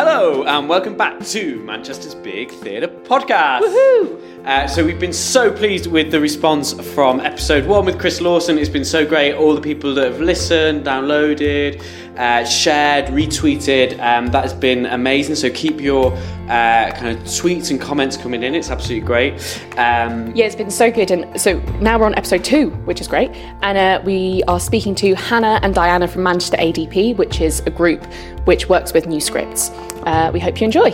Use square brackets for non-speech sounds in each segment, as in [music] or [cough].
Hello, and welcome back to Manchester's Big Theatre Podcast. Uh, so, we've been so pleased with the response from episode one with Chris Lawson. It's been so great. All the people that have listened, downloaded, uh, shared, retweeted, um, that has been amazing. So, keep your uh, kind of tweets and comments coming in. It's absolutely great. Um, Yeah, it's been so good. And so now we're on episode two, which is great. And uh, we are speaking to Hannah and Diana from Manchester ADP, which is a group which works with new scripts. Uh, we hope you enjoy.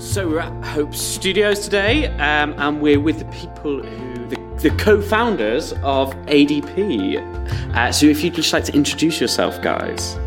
So we're at Hope Studios today, um, and we're with the people who, the, the co-founders of ADP. Uh, so if you'd just like to introduce yourself, guys.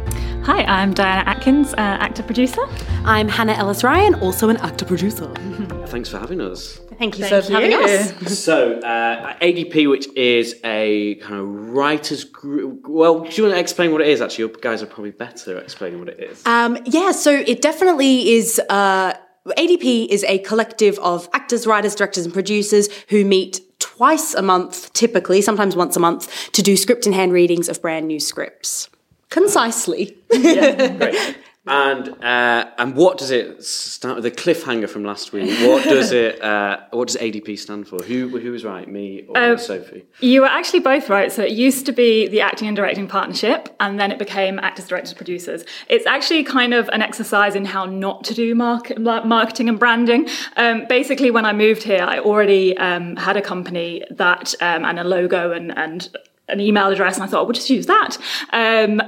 Hi, I'm Diana Atkins, uh, actor producer. I'm Hannah Ellis Ryan, also an actor producer. [laughs] Thanks for having us. Thank you Thank for having you. us. [laughs] So uh, ADP, which is a kind of writers group. Well, do you want to explain what it is? Actually, you guys are probably better at explaining what it is. Um, yeah, so it definitely is. Uh, ADP is a collective of actors, writers, directors, and producers who meet twice a month, typically, sometimes once a month, to do script and hand readings of brand new scripts. Concisely. Great. [laughs] And uh, and what does it start with? The cliffhanger from last week. What does [laughs] it? Uh, what does ADP stand for? Who who was right, me or Um, Sophie? You were actually both right. So it used to be the acting and directing partnership, and then it became actors, directors, producers. It's actually kind of an exercise in how not to do market, marketing and branding. Um, basically, when I moved here, I already um, had a company that um, and a logo and and an email address and I thought we'll just use that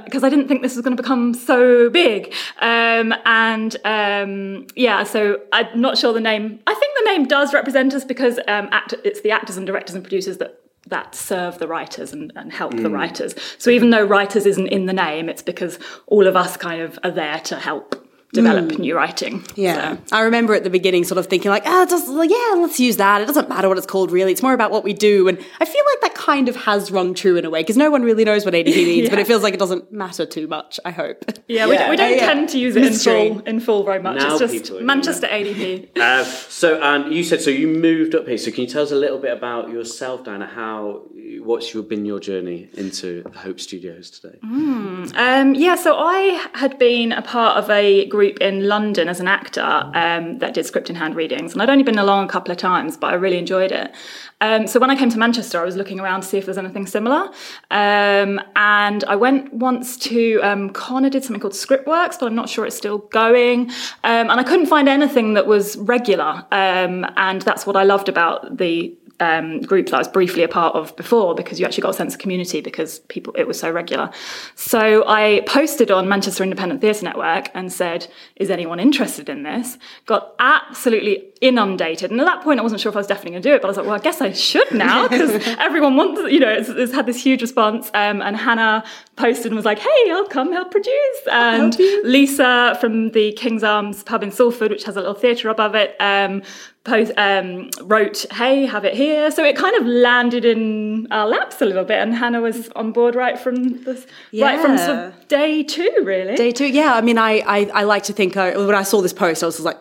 because I didn't think this was going to become so big. Um, and um, yeah so I'm not sure the name I think the name does represent us because um, act- it's the actors and directors and producers that that serve the writers and, and help the writers. So even though writers isn't in the name it's because all of us kind of are there to help develop new writing Yeah. So- I remember at the beginning sort of thinking like, ah, just yeah, let's use that. It doesn't matter what it's called really. It's more about what we do. And I feel like that kind of has rung true in a way because no one really knows what ADP [laughs] means, but it feels like it doesn't matter too much, I hope. yeah, we, Yeah. we don't Yeah, yeah. tend to use it in full in full very much Now it's just people are Manchester ADP [laughs] Uh, so, and you said so. You moved up here. So, can you tell us a little bit about yourself, Diana? How what's your been your journey into the Hope Studios today? Um, yeah, so I had been a part of a group in London as an actor um, that did script in hand readings, and I'd only been along a couple of times, but I really enjoyed it. Um, so when I came to Manchester, I was looking around to see if there's anything similar, um, and I went once to um, Connor did something called Scriptworks, but I'm not sure it's still going, um, and I couldn't find anything that was regular, um, and that's what I loved about the um, group that I was briefly a part of before because you actually got a sense of community because people it was so regular. So I posted on Manchester Independent Theatre Network and said, "Is anyone interested in this?" Got absolutely inundated, and at that point I wasn't sure if I was definitely going to do it, but I was like, "Well, I guess I should now [laughs] because everyone wants, you know, it's, it's had this huge response." Um, and Hannah posted and was like, "Hey, I'll come help produce," and Lisa from the King's Arms pub in Salford, which has a little theatre above it. Um, post, um, wrote, "Hey, have it here." So it kind of landed in our laps a little bit, and Hannah was on board right from the right from sort of day two, really. Day two, yeah. I mean, I I, I like to think uh, when I saw this post, I was like,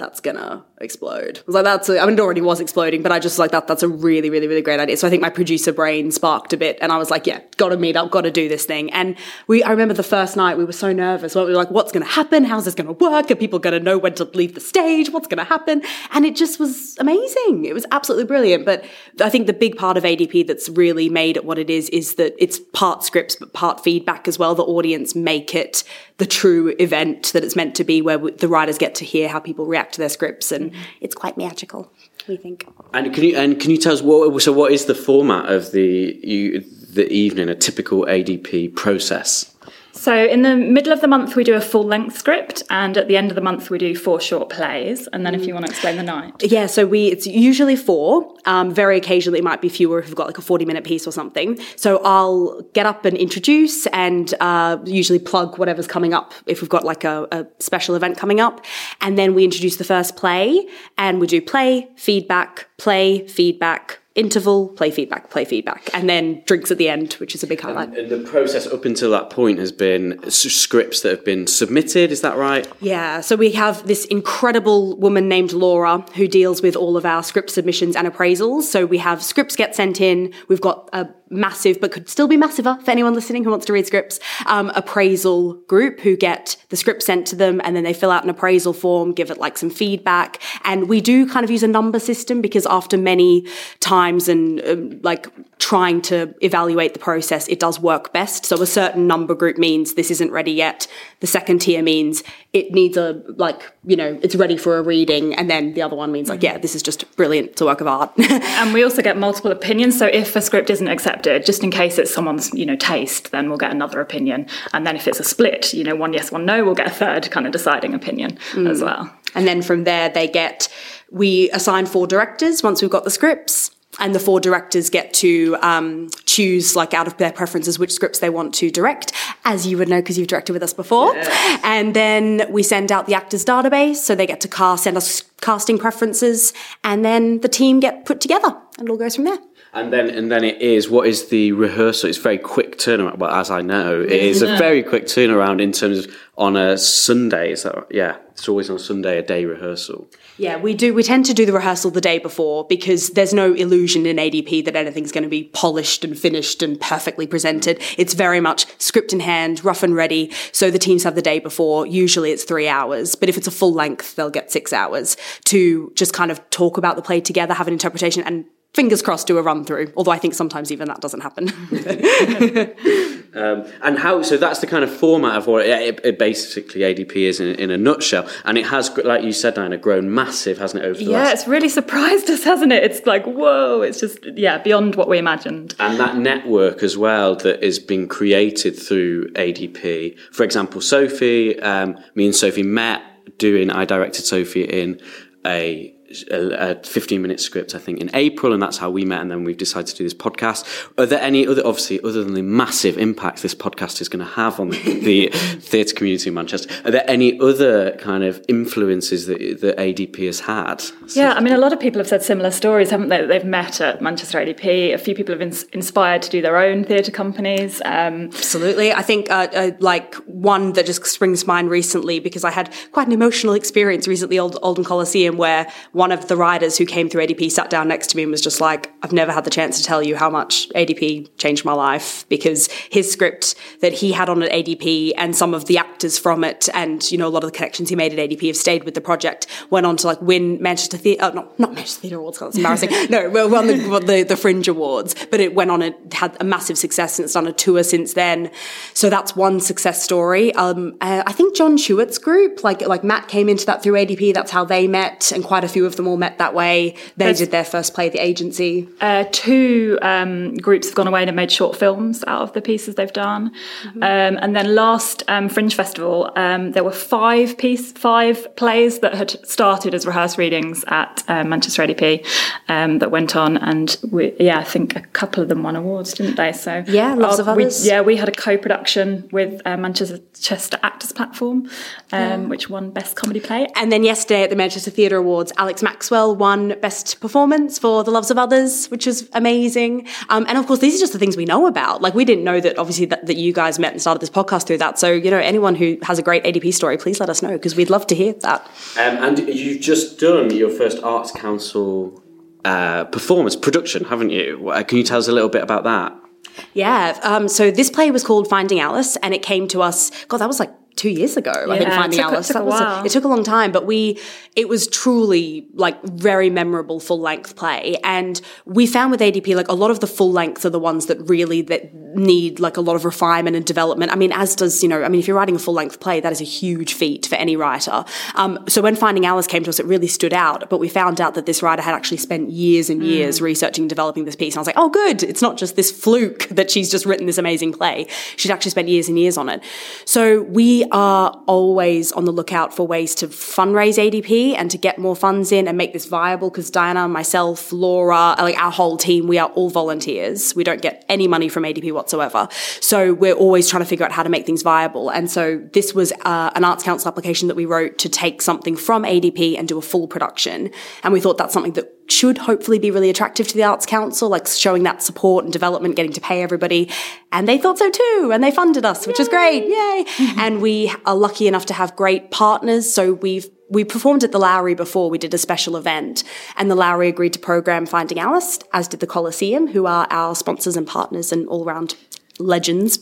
that's gonna explode. I was like, that's. A, I mean, it already was exploding, but I just like that. That's a really, really, really great idea. So I think my producer brain sparked a bit, and I was like, yeah, got to meet up, got to do this thing. And we, I remember the first night we were so nervous. We were like, what's gonna happen? How's this gonna work? Are people gonna know when to leave the stage? What's gonna happen? And it just was amazing. It was absolutely brilliant. But I think the big part of ADP that's really made it what it is is that it's part scripts but part feedback as well. The audience make it the true event that it's meant to be, where w- the writers get to hear how people react to their scripts, and mm-hmm. it's quite magical. We think. And can you and can you tell us what? So, what is the format of the you, the evening? A typical ADP process. So in the middle of the month we do a full length script, and at the end of the month we do four short plays. And then if you want to explain the night. Yeah, so we it's usually four. Um, very occasionally it might be fewer if we've got like a forty minute piece or something. So I'll get up and introduce and uh, usually plug whatever's coming up if we've got like a, a special event coming up, and then we introduce the first play and we do play feedback, play feedback, interval, play feedback, play feedback, and then drinks at the end, which is a big highlight. And the process up until that point has been scripts that have been submitted. Is that right? Yeah, so we have this incredible woman named Laura who deals with all of our script submissions and appraisals. So we have scripts get sent in, we've got a massive, but could still be massiver for anyone listening who wants to read scripts, um, appraisal group who get the script sent to them and then they fill out an appraisal form, give it like some feedback. And we do kind of use a number system because after many times and um, like trying to evaluate the process, it does work best. So a certain number group means this isn't ready yet. The second tier means it needs a, like, you know, it's ready for a reading. And then the other one means like, yeah, this is just brilliant. It's a work of art. [laughs] and we also get multiple opinions. So if a script isn't accepted, just in case it's someone's, you know, taste, then we'll get another opinion. And then if it's a split, you know, one yes, one no, we'll get a third kind of deciding opinion mm. as well. And then from there, they get, we assign four directors once we've got the scripts. And the four directors get to um, choose, like, out of their preferences, which scripts they want to direct, as you would know because you've directed with us before. And then we send out the actors' database, so they get to cast, send us casting preferences, and then the team get put together, and it all goes from there. And then, and then it is. What is the rehearsal? It's very quick turnaround. Well, as I know, it is a very quick turnaround in terms of on a Sunday. Is that right? yeah? It's always on Sunday a day rehearsal. Yeah, we do. We tend to do the rehearsal the day before because there's no illusion in ADP that anything's going to be polished and finished and perfectly presented. It's very much script in hand, rough and ready. So the teams have the day before. Usually it's three hours, but if it's a full length, they'll get six hours to just kind of talk about the play together, have an interpretation, and fingers crossed do a run through. Although I think sometimes even that doesn't happen. [laughs] Um, and how? So that's the kind of format of what it, it basically ADP is in, in, a nutshell. And it has, like you said, Diana, grown massive, hasn't it? Over the Yeah, last it's really surprised us, hasn't it? It's like, whoa, it's just, yeah, beyond what we imagined. and that network as well that is being created through ADP. For example, Sophie, um, me and Sophie met doing. I directed Sophie in a. A 15 minute script, I think, in April, and that's how we met. And then we've decided to do this podcast. Are there any other, obviously, other than the massive impact this podcast is going to have on the, the [laughs] theatre community in Manchester, are there any other kind of influences that, that ADP has had? Yeah, I mean, a lot of people have said similar stories, haven't they? They've met at Manchester ADP. A few people have been inspired to do their own theatre companies. Um, Absolutely. I think, uh, uh, like, one that just springs to mind recently because I had quite an emotional experience recently, Old, Oldham Coliseum, where one of the writers who came through ADP sat down next to me and was just like, I've never had the chance to tell you how much ADP changed my life because his script that he had on at ADP and some of the actors from it and, you know, a lot of the connections he made at ADP have stayed with the project, went on to like win Manchester Theatre, uh, not, not Manchester Theatre Awards, that's embarrassing. [laughs] no, well, won the, the, the Fringe Awards, but it went on, it had a massive success and it's done a tour since then. So that's one success story. Um, uh, I think John Shewart's group, like, like Matt came into that through ADP, that's how they met and quite a few of them all met that way. They There's- did their first play, The Agency. uh, two um, groups have gone away and have made short films out of the pieces they've done. Um, and then last um, Fringe Festival, um, there were five piece, five plays that had started as rehearsed readings at um, Manchester ADP um, that went on, and we, yeah, I think a couple of them won awards, didn't they? So Yeah, lots of we- others. yeah, we had a co-production with uh, Manchester Actors Platform, um, which won Best Comedy Play. And then yesterday at the Manchester Theatre Awards, Alex Maxwell won Best Performance for The Loves of Others, which was amazing. Um, and of course, these are just the things we know about. Like, we didn't know that obviously that, that you guys met and started this podcast through that. So, you know, anyone who has a great ADP story, please let us know because we'd love to hear that. Um, and you've just done your first Arts Council uh, performance production, haven't you? Can you tell us a little bit about that? Yeah. Um, so this play was called Finding Alice, and it came to us. God, that was like two years ago. I think Yeah, Finding took Alice. took that a it took a long time, but we. It was truly like very memorable full length play, and we found with ADP like a lot of the full lengths are the ones that really that need like a lot of refinement and development. I mean, as does you know. I mean, if you're writing a full length play, that is a huge feat for any writer. Um, so when Finding Alice came to us, it really stood out. But we found out that this writer had actually spent years and years researching and developing this piece. And I was like, oh, good. It's not just this fluke that she's just written this amazing play. She's actually spent years and years on it. So we are always on the lookout for ways to fundraise ADP and to get more funds in and make this viable. Because Diana, myself, Laura, like our whole team, we are all volunteers. We don't get any money from ADP whatsoever. So we're always trying to figure out how to make things viable. And so this was uh, an Arts Council application that we wrote to take something from ADP and do a full production. And we thought that's something that should hopefully be really attractive to the Arts Council, like showing that support and development, getting to pay everybody. And they thought so too. And they funded us, which is great. Yay. [laughs] and we are lucky enough to have great partners. So we've we performed at the Lowry before. We did a special event, and the Lowry agreed to program Finding Alice, as did the Coliseum, who are our sponsors and partners and all around legends.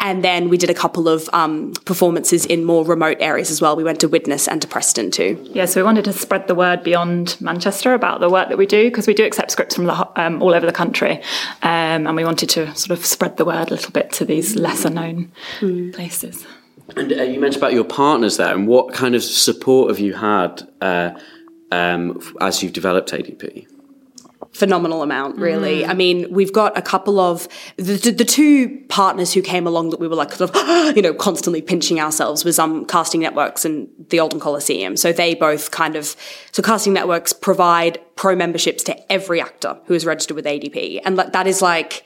And then we did a couple of um, performances in more remote areas as well. We went to Widnes and to Preston too. Yeah, so we wanted to spread the word beyond Manchester about the work that we do because we do accept scripts from the, um, all over the country, um, and we wanted to sort of spread the word a little bit to these lesser known mm. places. And uh, you mentioned about your partners there, and what kind of support have you had uh, um, as you've developed ADP? Phenomenal amount, really. Mm. I mean, we've got a couple of the, the two partners who came along that we were like sort of, [gasps] you know, constantly pinching ourselves was um casting networks and the Oldham Coliseum. So they both kind of so casting networks provide pro memberships to every actor who is registered with ADP, and that is like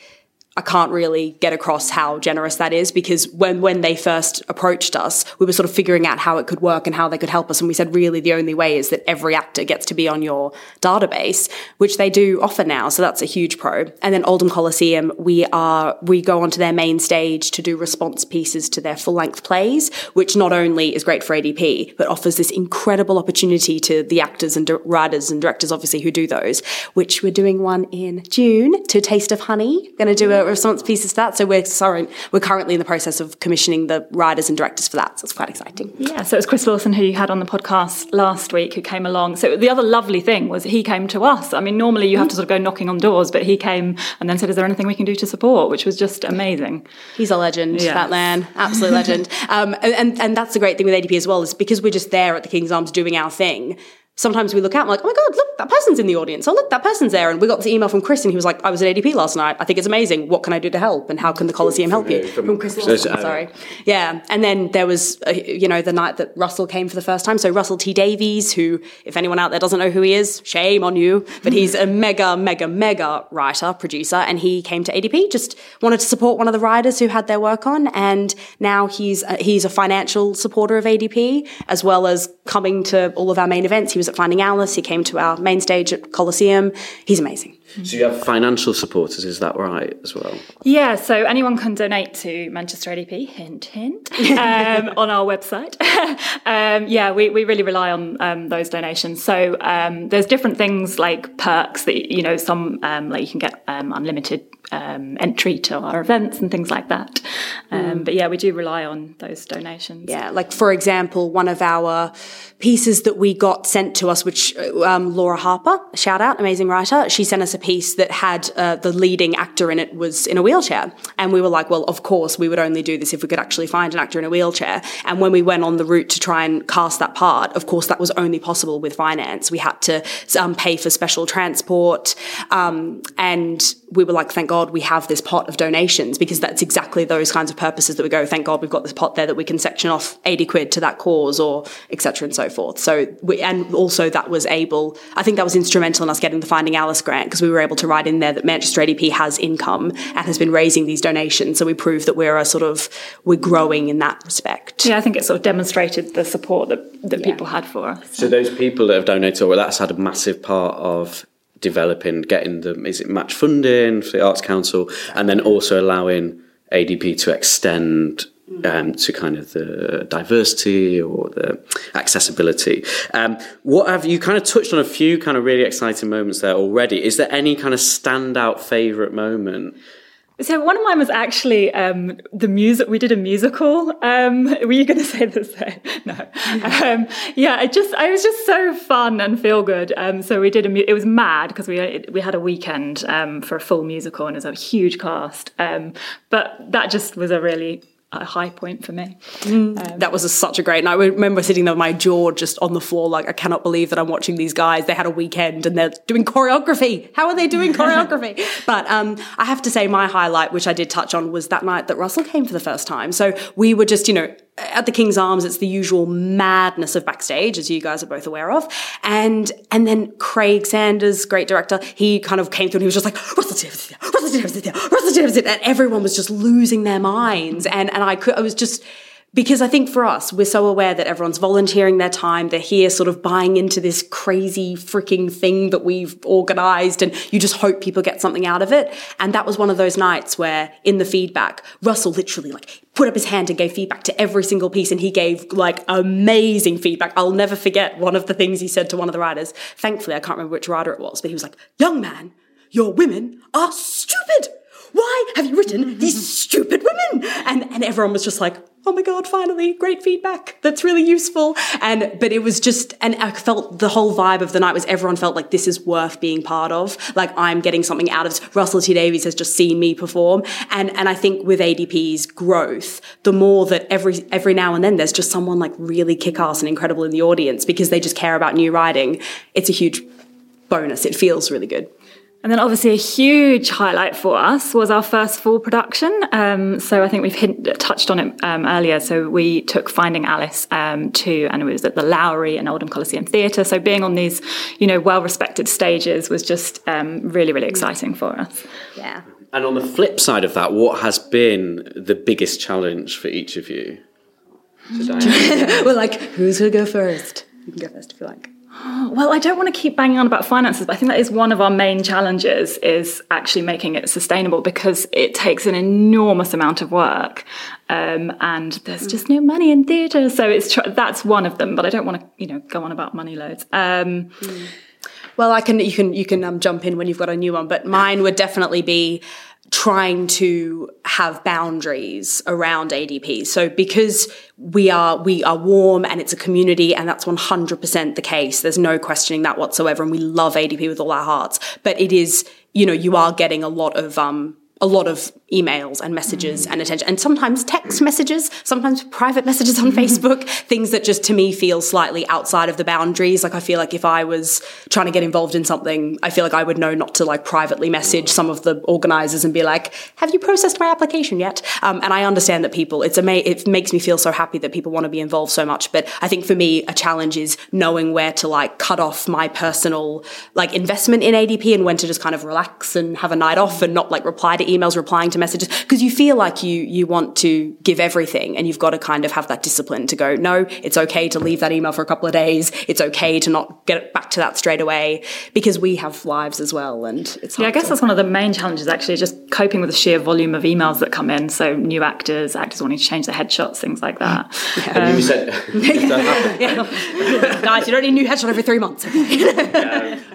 I can't really get across how generous that is because when, when they first approached us, we were sort of figuring out how it could work and how they could help us. And we said, really, the only way is that every actor gets to be on your database, which they do offer now. So that's a huge pro. And then Oldham Coliseum, we are, we go onto their main stage to do response pieces to their full length plays, which not only is great for ADP, but offers this incredible opportunity to the actors and writers and directors, obviously, who do those, which we're doing one in June to Taste of Honey. Going to do a response pieces to that. So we're sorry, we're currently in the process of commissioning the writers and directors for that. So it's quite exciting. Yeah. So it was Chris Lawson who you had on the podcast last week who came along. So the other lovely thing was he came to us. I mean, normally you have to sort of go knocking on doors, but he came and then said, "Is there anything we can do to support?" Which was just amazing. He's a legend. Yes. That man, absolute legend. [laughs] Um, and and that's the great thing with ADP as well is because we're just there at the King's Arms doing our thing sometimes we look out and we're like, oh my God, look, that person's in the audience. Oh, look, that person's there. And we got the email from Chris and he was like, I was at ADP last night. I think it's amazing. What can I do to help? And how can the Coliseum help you? From, from Chris Lawson, sorry. Yeah. And then there was, uh, you know, the night that Russell came for the first time. So Russell T Davies, who, if anyone out there doesn't know who he is, shame on you, but he's a mega, mega, mega writer, producer. And he came to ADP, just wanted to support one of the writers who had their work on. And now he's, uh, he's a financial supporter of ADP, as well as coming to all of our main events. He was at Finding Alice. He came to our main stage at Coliseum. He's amazing. So you have financial supporters, is that right as well? Yeah, so anyone can donate to Manchester ADP, hint, hint, um, [laughs] on our website. [laughs] um, yeah, we, we really rely on um, those donations. So um, there's different things like perks that, you know, some um, like you can get um, unlimited um, entry to our events and things like that. Um, But yeah, we do rely on those donations. Yeah, like for example, one of our pieces that we got sent to us, which um, Laura Harper, shout out, amazing writer, she sent us a piece that had uh, the leading actor in it was in a wheelchair. And we were like, well, of course, we would only do this if we could actually find an actor in a wheelchair. And when we went on the route to try and cast that part, of course, that was only possible with finance. We had to um, pay for special transport. Um, and we were like, thank God we have this pot of donations because that's exactly those kinds of purposes that we go, thank God we've got this pot there that we can section off 80 quid to that cause or etc. and so forth. So we, and also that was able, I think that was instrumental in us getting the Finding Alice grant because we were able to write in there that Manchester ADP has income and has been raising these donations. So we proved that we're a sort of, we're growing in that respect. Yeah, I think it sort of demonstrated the support that, that yeah. people had for us. So those people that have donated, well, that's had a massive part of developing, getting the is it match funding for the Arts Council, and then also allowing ADP to extend um, to kind of the diversity or the accessibility. Um, what have you kind of touched on a few kind of really exciting moments there already? Is there any kind of standout favourite moment? So one of mine was actually um, the music. We did a musical. Um, [laughs] were you going to say this? [laughs] no. Um, yeah, it just it was just so fun and feel good. Um, so we did a. Mu- it was mad because we we had a weekend um, for a full musical and it was a huge cast. Um, but that just was a really a high point for me. Mm. Um, that was a, such a great night. I remember sitting there with my jaw just on the floor, like, I cannot believe that I'm watching these guys. They had a weekend and they're doing choreography. How are they doing [laughs] choreography? but um, I have to say, my highlight, which I did touch on, was that night that Russell came for the first time. So we were just, you know, at the King's Arms, it's the usual madness of backstage, as you guys are both aware of. And and then Craig Sanders, great director, he kind of came through and he was just like, and everyone was just losing their minds. And and I could, I was just because I think for us, we're so aware that everyone's volunteering their time. They're here sort of buying into this crazy freaking thing that we've organized and you just hope people get something out of it. And that was one of those nights where in the feedback, Russell literally like put up his hand and gave feedback to every single piece and he gave like amazing feedback. I'll never forget one of the things he said to one of the writers. Thankfully, I can't remember which writer it was, but he was like, young man, your women are stupid. Why have you written these stupid women? And, and everyone was just like, oh my god finally great feedback. That's really useful. And but it was just and i felt the whole vibe of the night was everyone felt like this is worth being part of. Like i'm getting something out of russell t davies has just seen me perform. And and i think with adp's growth the more that every every now and then there's just someone like really kick-ass and incredible in the audience because they just care about new writing it's a huge bonus. It feels really good and then obviously a huge highlight for us was our first full production. Um, so I think we've hint, touched on it um, earlier. So we took Finding Alice um, to, and it was at the Lowry and Oldham Coliseum Theatre. So being on these, you know, well-respected stages was just um, really, really exciting for us. Yeah. And on the flip side of that, what has been the biggest challenge for each of you? [laughs] We're like, who's gonna go first? You can go first if you like. [gasps] Well, I don't want to keep banging on about finances, but I think that is one of our main challenges is actually making it sustainable because it takes an enormous amount of work, um, and there's just no money in theatre. So it's tr- that's one of them. But I don't want to, you know, go on about money loads. Um, Well, I can you can you can um, jump in when you've got a new one, but mine would definitely be trying to have boundaries around ADP. So because we are we are warm and it's a community and that's 100% the case. There's no questioning that whatsoever and we love ADP with all our hearts. But it is, you know, you are getting a lot of um a lot of emails and messages and attention and sometimes text messages sometimes private messages on facebook things that just to me feel slightly outside of the boundaries. Like i feel like if i was trying to get involved in something i feel like i would know not to like privately message some of the organizers and be like have you processed my application yet? Um, and i understand that people it's ama- it makes me feel so happy that people want to be involved so much but i think for me a challenge is knowing where to like cut off my personal like investment in adp and when to just kind of relax and have a night off and not like reply to emails replying to messages because you feel like you you want to give everything and you've got to kind of have that discipline to go no it's okay to leave that email for a couple of days. It's okay to not get back to that straight away because we have lives as well and it's yeah, I guess to- that's one of the main challenges actually, just coping with the sheer volume of emails that come in. So new actors, actors wanting to change their headshots, things like that. And you said [laughs] [laughs] if [laughs] guys you don't need a new headshot every three months.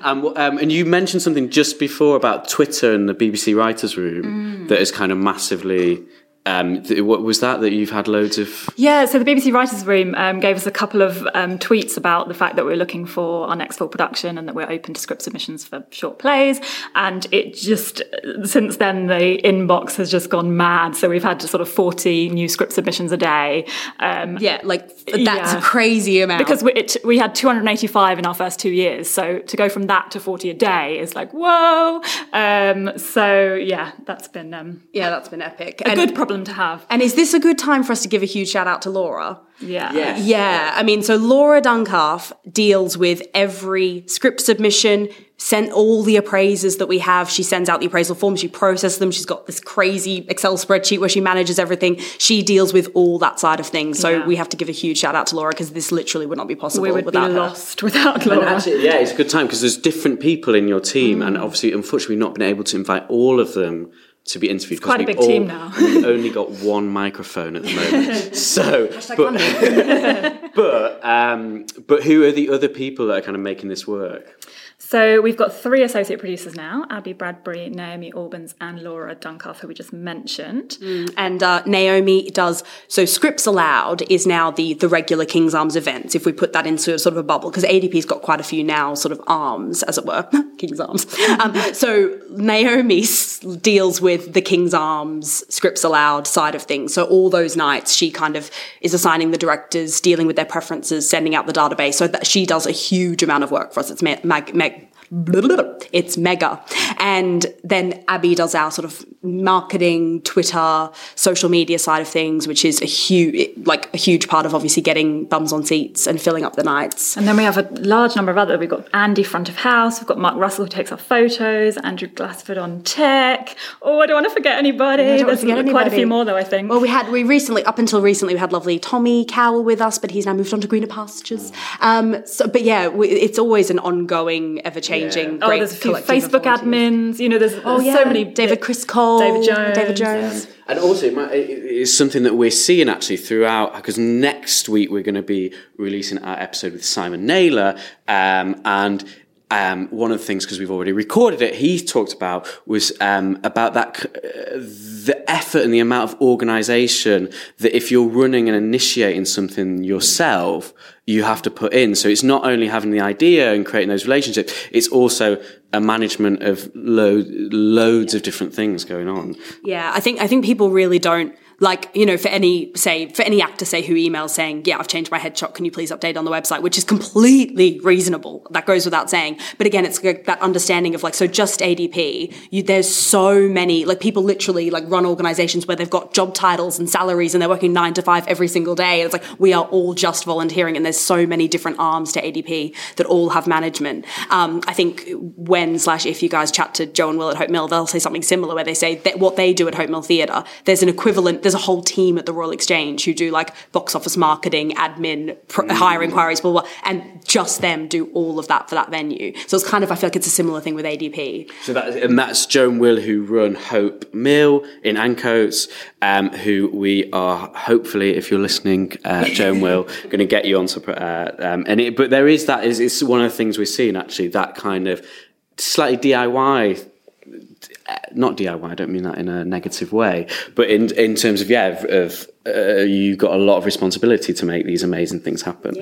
Um, um, and you mentioned something just before about Twitter and the BBC Writers' Room that is kind of massively. Um, th- what was that? That you've had loads of. Yeah, so the BBC Writers' Room um, gave us a couple of um, tweets about the fact that we're looking for our next full production and that we're open to script submissions for short plays. And it just, since then, the inbox has just gone mad. So we've had sort of 40 new script submissions a day. Um, yeah like that's Yeah. a crazy amount because we, it, we had 285 in our first two years. So to go from that to 40 a day is like, whoa. Um, so yeah, that's been um, yeah that's been epic a and, good problem to have. and is this a good time for us to give a huge shout out to laura Yeah. Yes. Yeah, I mean, so Laura Duncalf deals with every script submission, sent all the appraisers that we have. She sends out the appraisal forms, she processes them. She's got this crazy Excel spreadsheet where she manages everything. She deals with all that side of things. So Yeah. we have to give a huge shout out to Laura because this literally would not be possible We would be without her. lost without And Laura. actually, yeah, it's a good time because there's different people in your team, and mm. obviously, unfortunately, we've not been able to invite all of them to be interviewed. 'cause quite a we've big team now. We've only got one microphone at the moment, [laughs] so but, [laughs] but um, but who are the other people that are kind of making this work? So we've got three associate producers now: Abby Bradbury, Naomi Albans, and Laura Duncalf, who we just mentioned. And uh, Naomi does so. Scripts Allowed is now the the regular King's Arms events. If we put that into sort of a bubble, because ADP's got quite a few now, sort of arms, as it were, [laughs] King's Arms. [laughs] Um, so Naomi s- deals with the King's Arms Scripts Allowed side of things. So all those nights, she kind of is assigning the directors, dealing with their preferences, sending out the database. So that she does a huge amount of work for us. It's ma- it's mega. And then Abby does our sort of marketing, Twitter, social media side of things, which is a huge, like a huge part of obviously getting bums on seats and filling up the nights. And then we have a large number of other. We've got Andy front of house. We've got Mark Russell who takes our photos. Andrew Glassford on tech. Oh, I don't want to forget anybody. There's forget quite a few more though. I think. Well, we had we recently, up until recently, we had lovely Tommy Cowell with us, but he's now moved on to greener pastures. Um, so, but yeah, we, it's always an ongoing, ever changing. Oh, there's a few Facebook admins. You know, there's, Oh yeah, so many. David Chris Cole, David Jones. David Jones. And also, it might- it- it's something that we're seeing actually throughout, because next week we're going to be releasing our episode with Simon Naylor. Um, and um, one of the things, because we've already recorded it, he talked about was um, about that uh, the effort and the amount of organisation that if you're running and initiating something yourself, you have to put in. So it's not only having the idea and creating those relationships, it's also a management of lo- loads of different things going on. Yeah, I think I think people really don't like you know for any say for any actor say who emails saying yeah I've changed my headshot. Can you please update on the website? which is completely reasonable. That goes without saying. But again it's like that understanding of like so just ADP you there's so many like people literally like run organizations where they've got job titles and salaries and they're working nine to five every single day. And it's like we are all just volunteering and there's so many different arms to ADP that all have management. Um, I think when slash if you guys chat to Joe and Will at Hope Mill they'll say something similar where they say that what they do at Hope Mill Theatre there's an equivalent there's a whole team at the Royal Exchange who do like box office marketing, admin, pr- hire inquiries, blah, blah, blah, and just them do all of that for that venue. So it's kind of, I feel like it's a similar thing with ADP. So that, and that's Joe and Will who run Hope Mill in Ancoats, um, who we are hopefully, if you're listening, uh, Joe and Will, [laughs] going to get you on. to, Uh, um, and it, but there is that is it's one of the things we're seeing actually that kind of slightly DIY. Uh, Not DIY. I don't mean that in a negative way, but in in terms of yeah, of, uh, you've got a lot of responsibility to make these amazing things happen.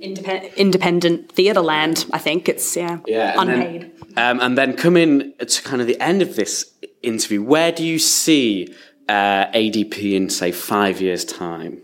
Independent, independent theatre land, I think it's, yeah, Yeah, and unpaid. Then, um, and then coming to kind of the end of this interview, where do you see uh, ADP in say five years' time?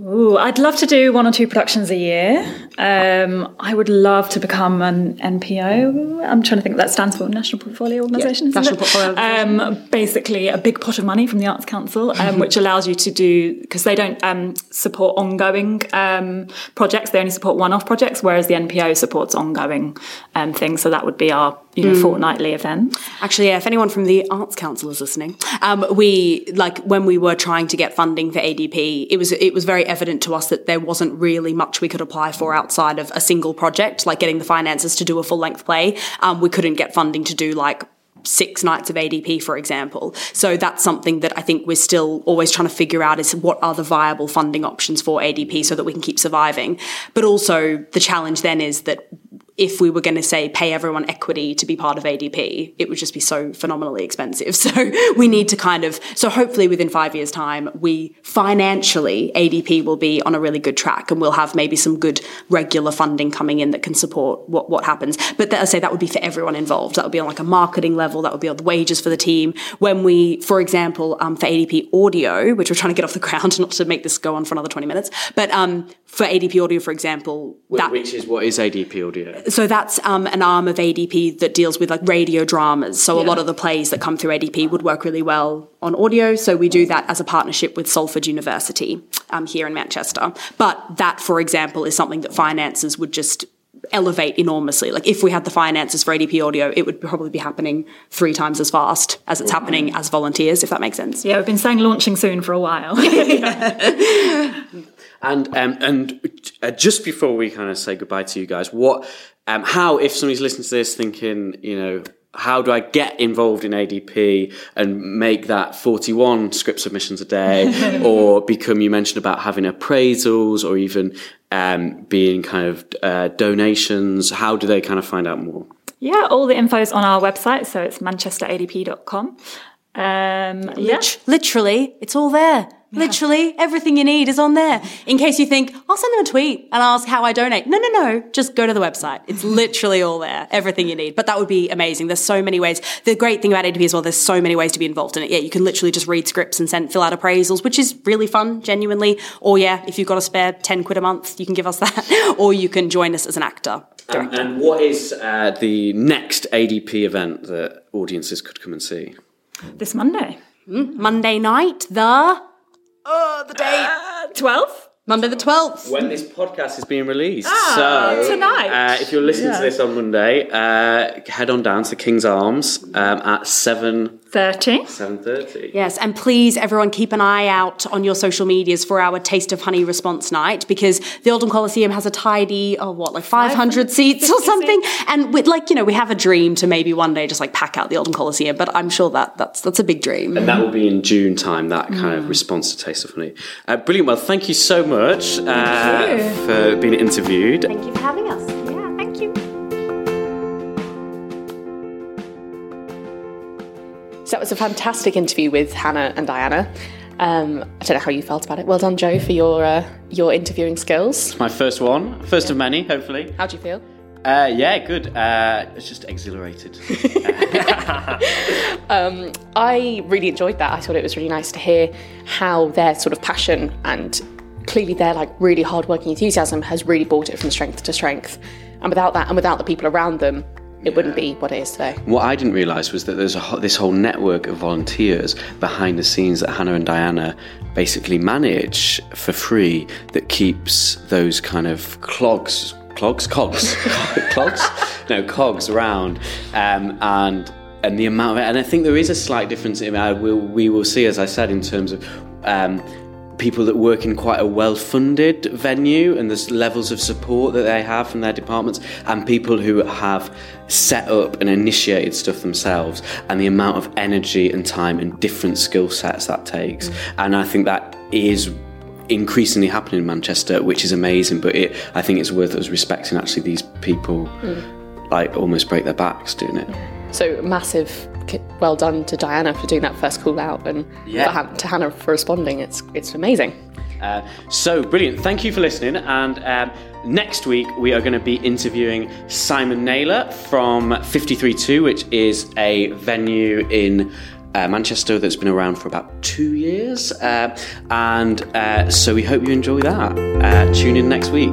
Ooh, I'd love to do one or two productions a year. Um, I would love to become an NPO. I'm trying to think what that stands for National Portfolio Organisation. Yeah, National it? Portfolio Um, basically, a big pot of money from the Arts Council, um, which allows you to do because they don't um, support ongoing um, projects; they only support one-off projects, whereas the NPO supports ongoing um, things. So that would be our you know fortnightly event. Actually, yeah, if anyone from the Arts Council is listening, um, we like when we were trying to get funding for ADP, it was it was very evident to us that there wasn't really much we could apply for outside of a single project, like getting the finances to do a full length play. Um, we couldn't get funding to do like six nights of ADP, for example. So that's something that I think we're still always trying to figure out is what are the viable funding options for ADP so that we can keep surviving. But also the challenge then is that if we were going to say pay everyone equity to be part of ADP, it would just be so phenomenally expensive. [laughs] So we need to kind of, so hopefully within five years' time, we financially, ADP will be on a really good track and we'll have maybe some good regular funding coming in that can support what, what happens. But that, I say that would be for everyone involved. That would be on like a marketing level, that would be on the wages for the team. When we, for example, um, for ADP audio, which we're trying to get off the [laughs] ground, not to make this go on for another 20 minutes, but um, for ADP audio, for example, that, Which is what is ADP audio? So that's um, an arm of ADP that deals with like radio dramas. So a lot of the plays that come through ADP would work really well on audio. So we do that as a partnership with Salford University um, here in Manchester. But that, for example, is something that finances would just elevate enormously. Like if we had the finances for ADP audio, it would probably be happening three times as fast as it's happening as volunteers, if that makes sense. Yeah, we've been saying launching soon for a while. [laughs] [laughs] [laughs] And um, and uh, just before we kind of say goodbye to you guys, what, um, how if somebody's listening to this thinking, you know, how do I get involved in ADP and make that 41 script submissions a day, [laughs] or become? You mentioned about having appraisals, or even um, being kind of uh, donations. How do they kind of find out more? Yeah, all the info is on our website, so it's manchesteradp.com. Um, yeah. Literally, it's all there. Literally, everything you need is on there. In case you think, I'll send them a tweet and ask how I donate. No, no, no. Just go to the website. It's [laughs] literally all there. Everything you need. But that would be amazing. There's so many ways. The great thing about ADP as well, there's so many ways to be involved in it. Yeah, you can literally just read scripts and send, fill out appraisals, which is really fun, genuinely. Or yeah, if you've got a spare 10 quid a month, you can give us [laughs] that. or you can join us as an actor. And, and what is uh, the next ADP event that audiences could come and see? This Monday. Monday night, the, oh, the date. 12th? Monday the 12th. When this podcast is being released. Ah, so, tonight. Uh, if you're listening Yeah. to this on Monday, uh, head on down to King's Arms um, at 7 30. 7.30. Yes, and please, everyone, keep an eye out on your social medias for our Taste of Honey response night because the Oldham Coliseum has a tidy, oh, what, like 500 seats or something. And with, like, you know, we have a dream to maybe one day just like pack out the Oldham Coliseum, but I'm sure that that's that's a big dream. And that will be in June time, that kind Mm. of response to Taste of Honey. Uh, brilliant. Well, thank you so much uh, for being interviewed. Thank you for having us. So that was a fantastic interview with Hannah and Diana. Um, I don't know how you felt about it. Well done, Joe, for your uh, your interviewing skills. My first one, first of many, hopefully. How do you feel? Uh, yeah, good. Uh, it's just exhilarated. [laughs] [laughs] I really enjoyed that. I thought it was really nice to hear how their sort of passion and clearly their like really hardworking enthusiasm has really brought it from strength to strength. And without that, and without the people around them, it wouldn't be what it is today. What I didn't realise was that there's ho- this whole network of volunteers behind the scenes that Hannah and Diana basically manage for free that keeps those kind of clogs, clogs, cogs, [laughs] clogs, no cogs around, um, and and the amount of and I think there is a slight difference. In, uh, we'll, we will see, as I said, in terms of. Um, people that work in quite a well-funded venue and there's levels of support that they have from their departments and people who have set up and initiated stuff themselves and the amount of energy and time and different skill sets that takes. Mm. And i think that is increasingly happening in manchester which is amazing but it i think it's worth us respecting actually these people mm. like almost break their backs doing it. So massive well done to Diana for doing that first call out and Yeah. to Hannah for responding. It's it's amazing. Uh, so brilliant. Thank you for listening. And um, next week, we are going to be interviewing Simon Naylor from 532, which is a venue in. Uh, Manchester that's been around for about two years, uh, and uh, so we hope you enjoy that. Uh, tune in next week.